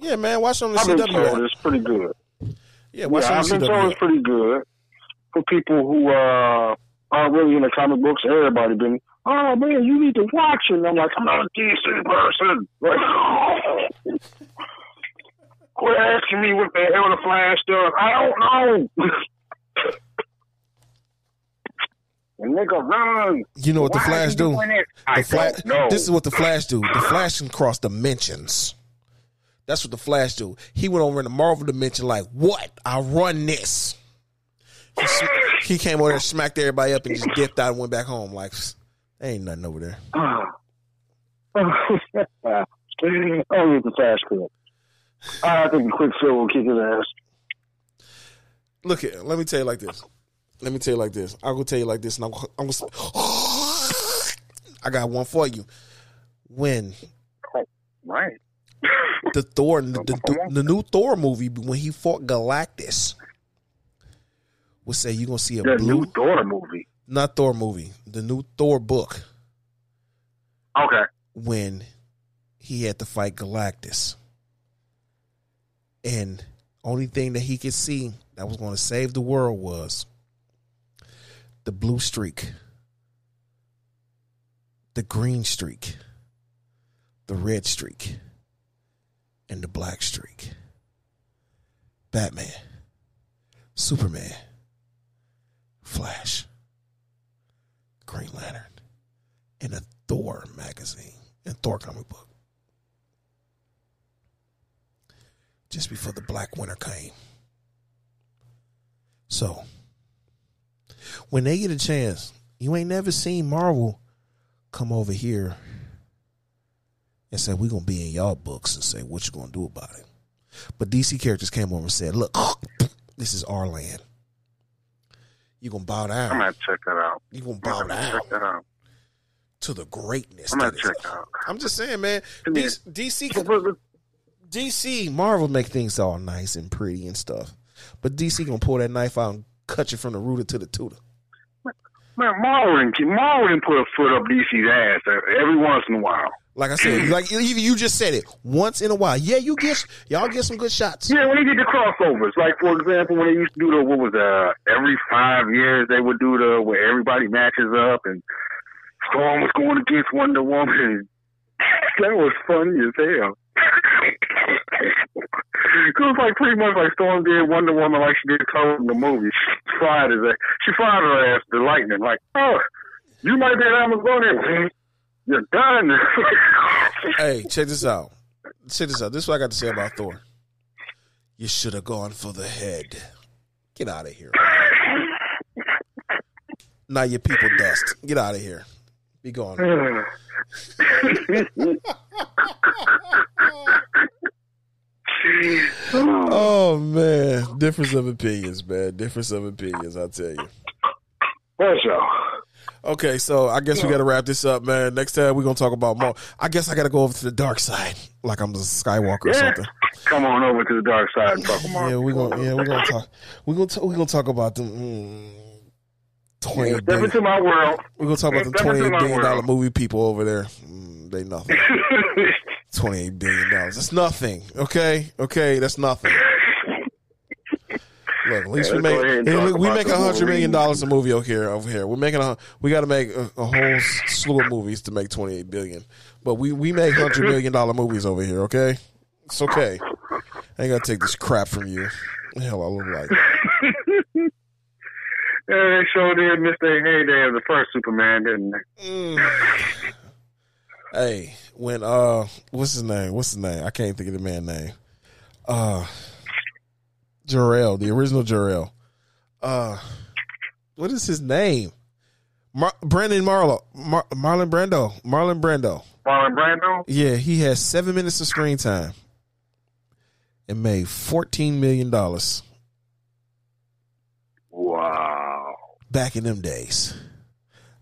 Yeah, man. Watch on the I've been CW. told it's pretty good. Yeah, watch yeah, on I've the been told CW. it's pretty good for people who uh aren't really into comic books. Everybody been, oh man, you need to watch it. And I'm like, I'm not a DC person. Like, quit asking me what the hell the Flash does. I don't know. and nigga, run. You know what the Flash do? doing it? I The Flash. This is what the Flash do. The Flash can cross dimensions. That's what the Flash do. He went over in the Marvel dimension like, what? I run this. He, sm- he came over there, smacked everybody up, and just dipped out and went back home. Like, ain't nothing over there. Oh, a fast clip. I think the Quicksilver will kick his ass. Look at. Let me tell you like this. Let me tell you like this. I'll go tell you like this, and I'm, I'm gonna. I got one for you. When Right. The Thor, the, the, the new Thor movie, when he fought Galactus, would say you're gonna see a The blue, new Thor movie. not Thor movie, the new Thor book. Okay. when he had to fight Galactus. And only thing that he could see that was going to save the world was the blue streak, the green streak, the red streak, and the black streak. Batman, Superman, Flash, Green Lantern, and a Thor magazine and Thor comic book. Just before the Black Winter came. So, when they get a chance, you ain't never seen Marvel come over here and say, We're going to be in y'all books and say, What you going to do about it? But DC characters came over and said, Look, this is our land. You're going to bow down. I'm gonna check that out. You're going to I'm bow gonna down check that out. to the greatness. I'm gonna check out. I'm just saying, man. DC, DC, DC, Marvel make things all nice and pretty and stuff, but DC gonna pull that knife out and cut you from the rooter to the tutor. Man, Marvel, Marvel put a foot up DC's ass every once in a while. Like I said, like even you just said it once in a while. Yeah, you get y'all get some good shots. Yeah, when they did the crossovers, like for example, when they used to do the what was uh every five years they would do the where everybody matches up and Storm was going against Wonder Woman. that was funny as hell. Was like pretty much like Storm did Wonder Woman like she did Thor in the movie. She fired his ass. She fired her ass the lightning. Like, oh, you might be an Amazonian. You're done. Hey, check this out. Check this out. This is what I got to say about Thor. You should have gone for the head. Get out of here. Now your people dust. Get out of here. Be gone. Oh man, difference of opinions, man. Difference of opinions. I tell you. What's? Okay, so I guess we got to wrap this up, man. Next time we're gonna talk about more. I guess I got to go over to the dark side, like I'm the Skywalker or something. Come on over to the dark side and talk about Yeah, we're gonna yeah we're gonna talk we're gonna talk, we're gonna talk about the mm, twenty Step billion. into my world. We're gonna talk about the twenty eight billion dollar movie people over there. Mm, they nothing. Twenty eight billion dollars. That's nothing. Okay, okay, that's nothing. Look, at least Yeah, we make go ahead and hey, we make a hundred million dollars a movie over here. Over here, we're making a we got to make a, a whole slew of movies to make twenty eight billion. But we we make hundred million dollar movies over here. Okay, it's okay. I ain't gonna take this crap from you. The hell, I look like. Yeah, they sure did miss their heyday of the first Superman, didn't they? Mm. Hey, when uh, what's his name? What's his name? I can't think of the man name. Uh, Jor-El, the original Jor-El. Uh, what is his name? Mar- Brandon Marlowe, Mar- Marlon Brando, Marlon Brando. Marlon Brando? Yeah, he has seven minutes of screen time and made fourteen million dollars Wow. Back in them days.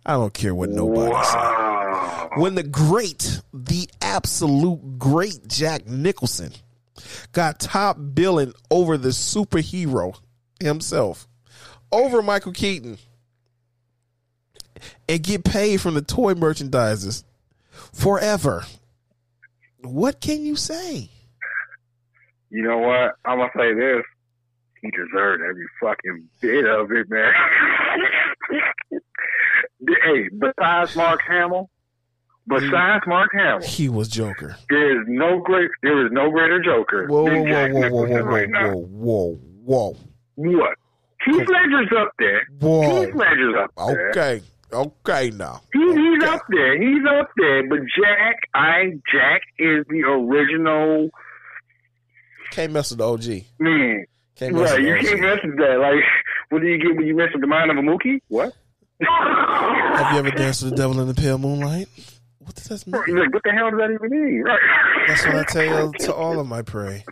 I don't care what nobody says. wow. when the great, the absolute great Jack Nicholson got top billing over the superhero himself, over Michael Keaton, and get paid from the toy merchandisers forever. What can you say? You know what? I'm gonna say this. He deserved every fucking bit of it, man. hey, besides Mark Hamill, besides Mark Hamill, He was Joker. there is no great, there is no greater Joker Whoa, whoa, whoa, whoa, whoa, whoa, right now. whoa, whoa, whoa, What? Heath Ledger's up there. whoa, Heath Ledger's up there. Okay, okay, now. He, he's Okay. up there. He's up there. But Jack, I Jack is the original Can't mess with the OG. man. Can't Right, you can't mess with that. Like, what do you get when you mess with the mind of a Mookie? What? Have you ever danced with the devil in the pale moonlight? What does that mean? Like, what the hell does that even mean? Right. That's what I tell to all of my prey.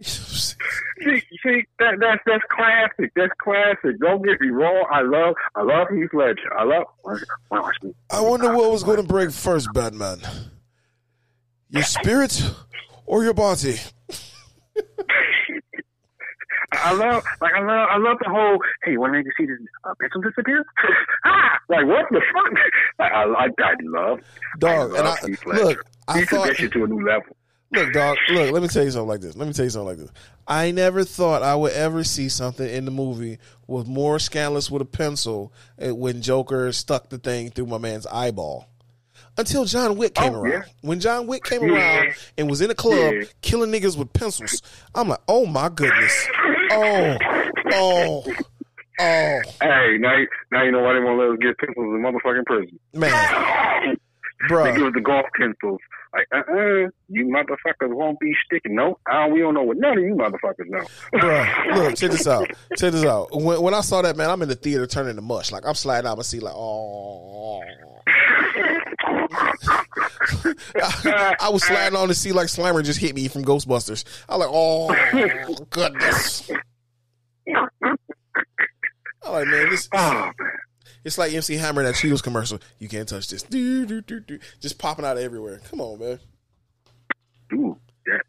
See, see that that's that's classic. That's classic. Don't get me wrong. I love I love Heath Ledger. I love. Well, I wonder what was going to break first, Batman. Your spirit or your body? I love like I love I love the whole. Hey, when they see this uh, pencil disappear? ah, like what the fuck? Like, I I, I love. Dog, I and I look, I he thought shit to a new level. Look, dog. Look, let me tell you something like this. Let me tell you something like this. I never thought I would ever see something in the movie with more scandalous with a pencil uh, when Joker stuck the thing through my man's eyeball. Until John Wick came Oh, around. yeah. When John Wick came Yeah. around and was in a club Yeah. killing niggas with pencils, I'm like, oh my goodness. Oh, oh, oh, Hey, now you, now you know why they won't let us get pencils in motherfucking prison. man, They bruh. give us the golf pencils. Like, uh, uh you motherfuckers won't be sticking. No, I don't, we don't know what none of you motherfuckers know. Bruh, look, check this out. Check this out. When, when I saw that, man, I'm in the theater turning to mush. Like, I'm sliding out my seat, like, oh. I, I was sliding on the seat like Slimer just hit me from Ghostbusters. I was like, oh, goodness. I'm like, man, this, oh man. It's like MC Hammer in that Cheetos commercial. You can't touch this. Do, do, do, do. Just popping out everywhere. Come on, man. Dude, that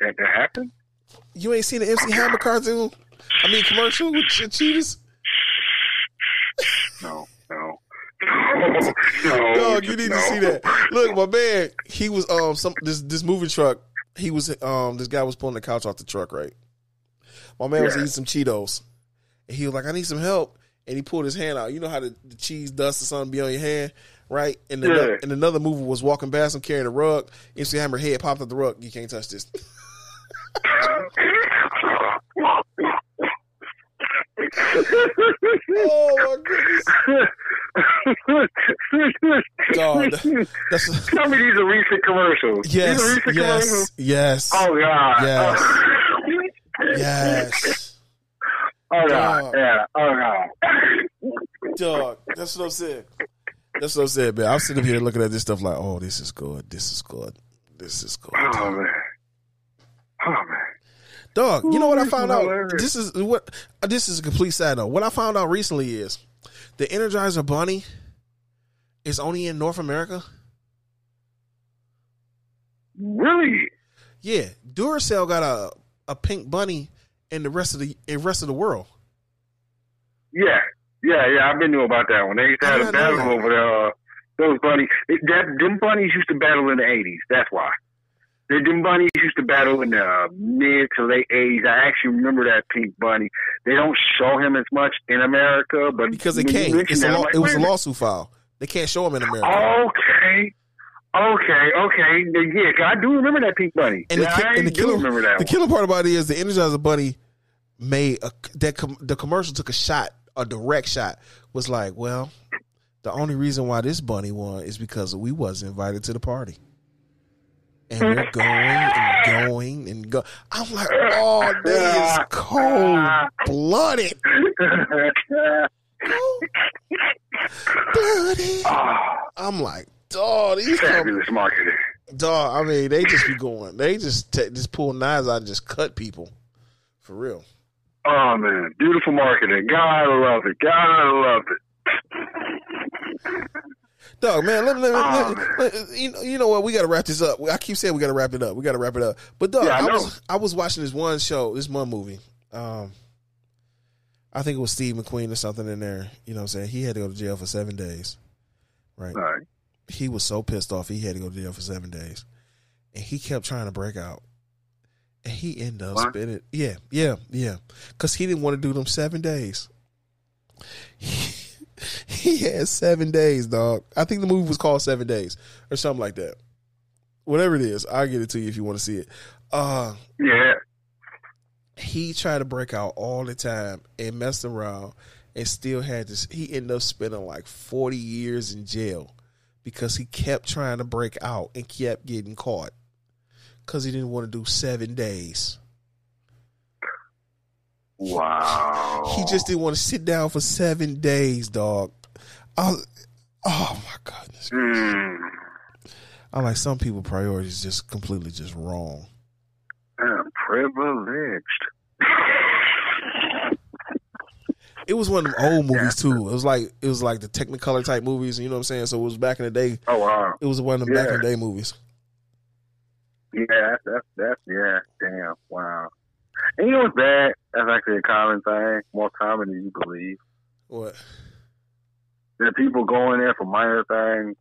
that that happened? You ain't seen the MC Hammer cartoon? I mean, commercial with Che- Cheetos? No, no. No, no, Dog, you need no. to see that. Look, my man, he was um some this this moving truck. He was um this guy was pulling the couch off the truck, right? My man was eating some Cheetos, and he was like, "I need some help," and he pulled his hand out. You know how the, the cheese dust or something be on your hand, right? And the, Yeah. and another mover was walking past him carrying a rug. MC Hammer head popped up the rug. You can't touch this. oh my goodness, dog! That's Tell me these are recent commercials. Yes, recent yes, commercials. yes, Oh God. Yes. Yes. Oh God. Dog. Yeah. Oh God. Dog, that's what I'm saying. That's what I'm saying, man. I'm sitting here looking at this stuff like, oh, this is good. This is good. This is good. Oh man. Oh man. Dog, you know what I found out? This is what uh, this is a complete side note. What I found out recently is the Energizer Bunny is only in North America. Really? Yeah, Duracell got a a pink bunny in the rest of the in rest of the world. Yeah. Yeah. Yeah. I've been knew about that one. They used to have a battle over there. Uh, those bunnies. It, that them bunnies used to battle in the eighties. That's why. The them bunnies used to battle in the uh, mid to late eighties. I actually remember that pink bunny. They don't show him as much in America, but Because they can't. It's a that, like, it was a lawsuit file. They can't show him in America. Okay. Okay, okay. yeah, I do remember that pink bunny. And the, I and the do killer, remember that the killer part about it is the Energizer Bunny made a, that com, the commercial took a shot, a direct shot. Was like, well, the only reason why this bunny won is because we wasn't invited to the party, and we're going and going and go. I'm like, oh, that is cold blooded, blooded. oh, ah. I'm like, dog, these come fabulous marketing. Dog, I mean, they just be going. They just ta just pull knives out and just cut people, for real. Oh man, beautiful marketing. God I love it. God I love it. Dog, man, let, let, Oh, let- let- you, know, you know what? We got to wrap this up. I keep saying we got to wrap it up. We got to wrap it up. But dog, Yeah, I I, was I was watching this one show, this one movie. Um, I think it was Steve McQueen or something in there. You know, what I'm saying he had to go to jail for seven days. Right? All right. He was so pissed off he had to go to jail for seven days, and he kept trying to break out. And he ended up What? spending, yeah, yeah, yeah, because he didn't want to do them seven days. He, he had seven days, dog. I think the movie was called Seven Days or something like that. Whatever it is, I'll get it to you if you want to see it. Uh, Yeah. he tried to break out all the time and messed around and still had this. He ended up spending like 40 years in jail because he kept trying to break out and kept getting caught because he didn't want to do seven days. Wow. He just didn't want to sit down for seven days, dog. I oh my goodness. Mm. I'm like some people priorities just completely just wrong. I'm privileged. It was one of them old movies too. It was like it was like the Technicolor type movies. You know what I'm saying? So it was back in the day. Oh wow. It was one of them back in the day movies. Yeah, that's that's, that's yeah. Damn. Wow. And you know what's bad? That's actually a common thing, more common than you believe. What? That people go in there for minor things,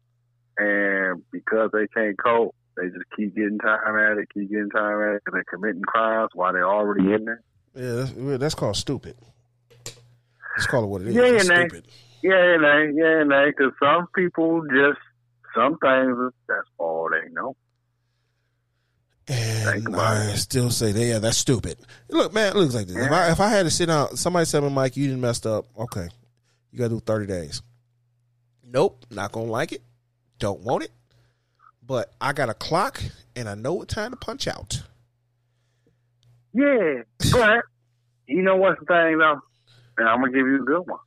and because they can't cope, they just keep getting time at it, keep getting time at it, and they're committing crimes while they're already in there. Yeah, that's, that's called stupid. Let's call it what it is. Yeah, It's and they- stupid. Yeah, and they, yeah, and they, because some people just some things that's all they know. And I still say, that, yeah, that's stupid. Look, man, it looks like this. If I if I had to sit down, somebody said, to Mike, you didn't messed up. Okay, you got to do thirty days. Nope, not gonna like it. Don't want it. But I got a clock, and I know what time to punch out. Yeah, but you know what's the thing though, and I'm gonna give you a good one.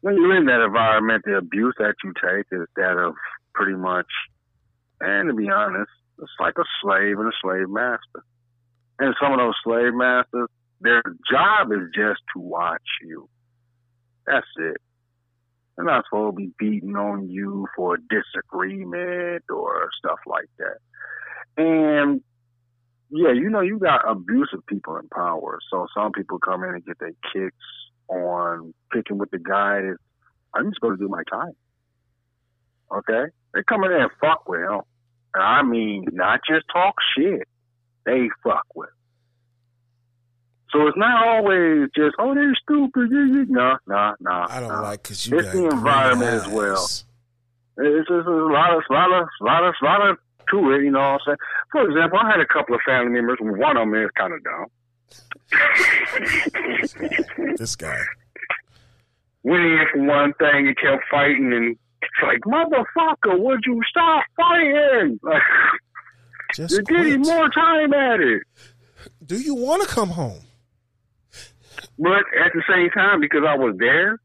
When you're in that environment, the abuse that you take is that of pretty much, and to be honest, it's like a slave and a slave master. And some of those slave masters, their job is just to watch you. That's it. They're not supposed to be beating on you for a disagreement or stuff like that. And yeah, you know, you got abusive people in power. So some people come in and get their kicks on picking with the guy that I'm just going to do my time. Okay, they come in there and fuck with him, and I mean not just talk shit. They fuck with. So it's not always just oh they're stupid. No, no, no. I don't no. like because you It's got the environment as well. It's just a lot of, lot of, lot of, lot of to it. Eh, you know what I'm saying? For example, I had a couple of family members. One of them is kind of dumb. This guy. Went in for one thing and kept fighting, and it's like, motherfucker, would you stop fighting? Just you're getting more time at it. Do you want to come home? But at the same time, because I was there,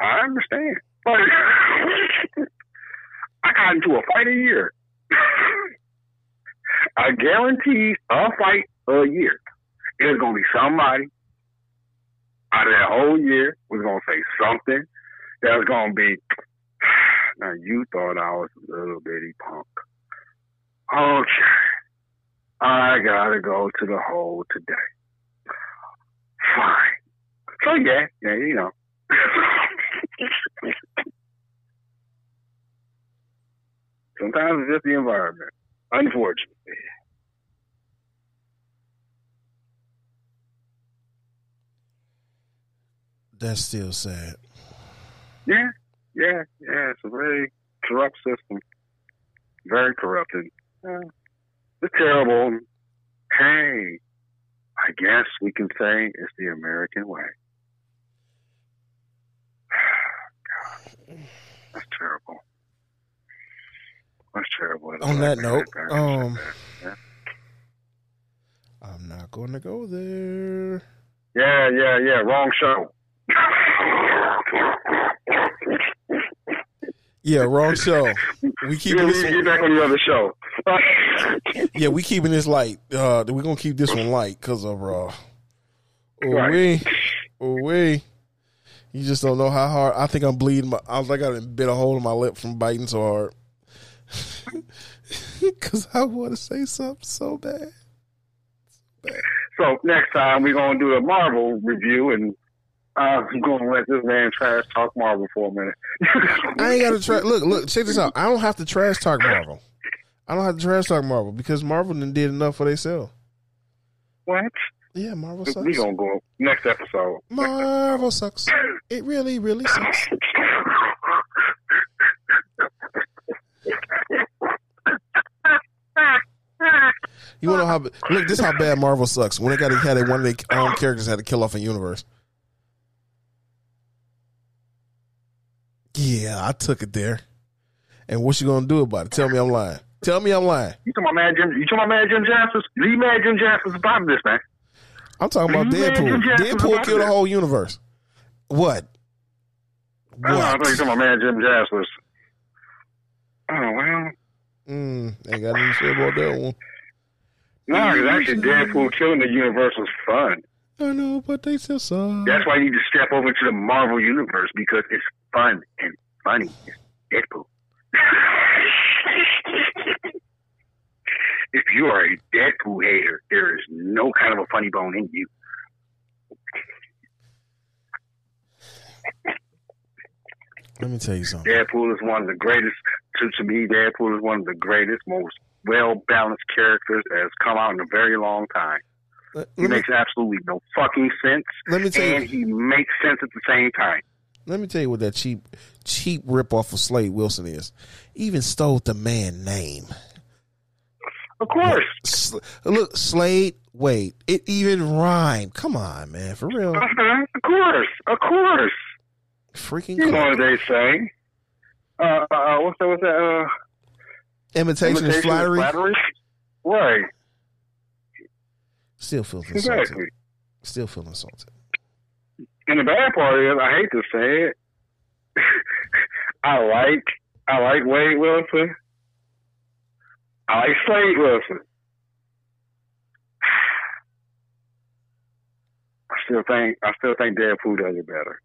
I understand. But I got into a fight a year. I guarantee a fight a year. There's gonna be somebody out of that whole year was gonna say something that was gonna be. Now you thought I was a little bitty punk. Okay, I gotta go to the hole today. Fine. So yeah, yeah, you know. Sometimes it's just the environment. Unfortunately. That's still sad. Yeah, yeah, yeah. It's a very corrupt system. Very corrupted. Yeah. Uh, it's terrible. Hey, I guess we can say it's the American way. God, that's terrible. That's terrible. On that note, um, Yeah. I'm not going to go there. Yeah, yeah, yeah. Wrong show. Yeah, wrong show. We Yeah, keeping we this. get back on the other show. Yeah, we keeping this light. Uh, we're gonna keep this one light because of uh, oh Right. we, oh we. You just don't know how hard. I think I'm bleeding. My, I was like, I bit a hole in my lip from biting so hard. Because I want to say something so bad. So next time we're gonna do a Marvel review, and uh, I'm gonna let this man trash talk Marvel for a minute. I ain't got to try. Look, look, check this out. I don't have to trash talk Marvel. I don't have to trash talk Marvel because Marvel done did enough for themselves. what? Yeah, Marvel sucks. We gonna go next episode. Marvel sucks. It really, really sucks. You wanna know how? Look, this is how bad Marvel sucks. When they got to had one of their own characters had to kill off a universe. Yeah, I took it there. And what you gonna do about it? Tell me I'm lying. Tell me I'm lying. You talking about Mad Jim? You talking about Mad Jim Jaspers? Leave Mad Jim Jaspers about this, man. I'm talking about Man, Deadpool. Deadpool killed the whole universe. What? I don't know, I thought you What? talking about Mad Jim Jaspers. Oh well. Mm, ain't got nothing to say about that one. No, because actually Deadpool killing the universe was fun. I know, but they still suck. That's why you need to step over to the Marvel universe because it's fun and funny. It's Deadpool. if you are a Deadpool hater, there is no kind of a funny bone in you. Let me tell you something. Deadpool is one of the greatest. To, to me, Deadpool is one of the greatest, most well balanced characters has come out in a very long time. Let, He let me, makes absolutely no fucking sense, let me tell and you. he makes sense at the same time. Let me tell you what that cheap, cheap rip off of Slade Wilson is. Even stole the man name. Of course. Sl- look, Slade. Wait, it even rhymed. Come on, man, for real. Uh-huh. Of course. Of course. Freaking You know what they say. Uh, uh, what's that? What's that? Uh, imitation, is imitation flattery. flattery? Right. Still feel insulted. Exactly. Still feel insulted. And the bad part is, I hate to say it, I like, I like Wade Wilson. I like Slade Wilson. I still think, I still think Deadpool does it better.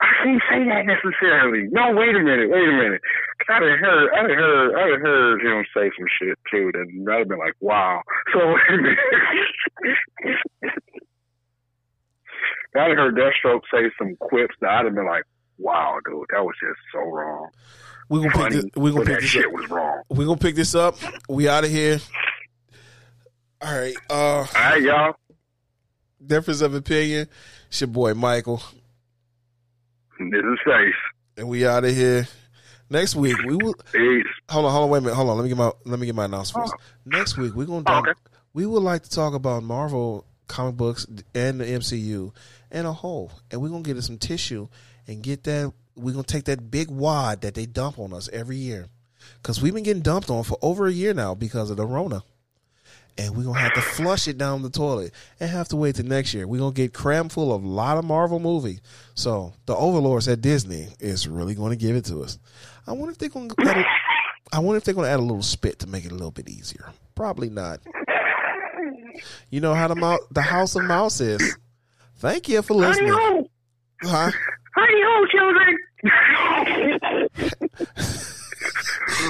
I can't say that necessarily. No, wait a minute, wait a minute. I done heard, I done heard, I done heard him say some shit too. That I'd have been like, wow. So. I done heard Deathstroke say some quips that I'd have been like, wow, dude, that was just so wrong. We gonna pick this. We gonna pick that this shit up. was wrong. We gonna pick this up. We out of here. All right. Uh, All right, y'all. difference of opinion. It's your boy Michael, This is safe. and we out of here. Next week we will. Peace. Hold on, hold on, wait a minute. Hold on. Let me get my let me get my announcements. Oh. Next week we're gonna Oh, talk, okay. we would like to talk about Marvel comic books and the MCU and a whole, and we're gonna get us some tissue and get that. We're gonna take that big wad that they dump on us every year, because we've been getting dumped on for over a year now because of the Rona. And we're gonna have to flush it down the toilet and have to wait till next year. We're gonna get crammed full of a lot of Marvel movie. So the overlords at Disney is really gonna give it to us. I wonder if they're gonna add a, I wonder if they're gonna add a little spit to make it a little bit easier. Probably not. You know how the mouse, the House of Mouse is. Thank you for listening. ho! Huh? Howdy ho, children!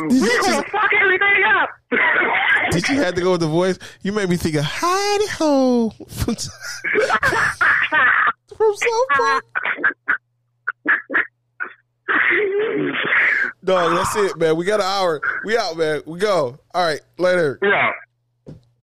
We're gonna fuck everything up! Did you have to go with the voice? You made me think of Heidi Ho from, from South Park. Dog, that's it, man. We got an hour. We out, man. We go. All right, later. yeah.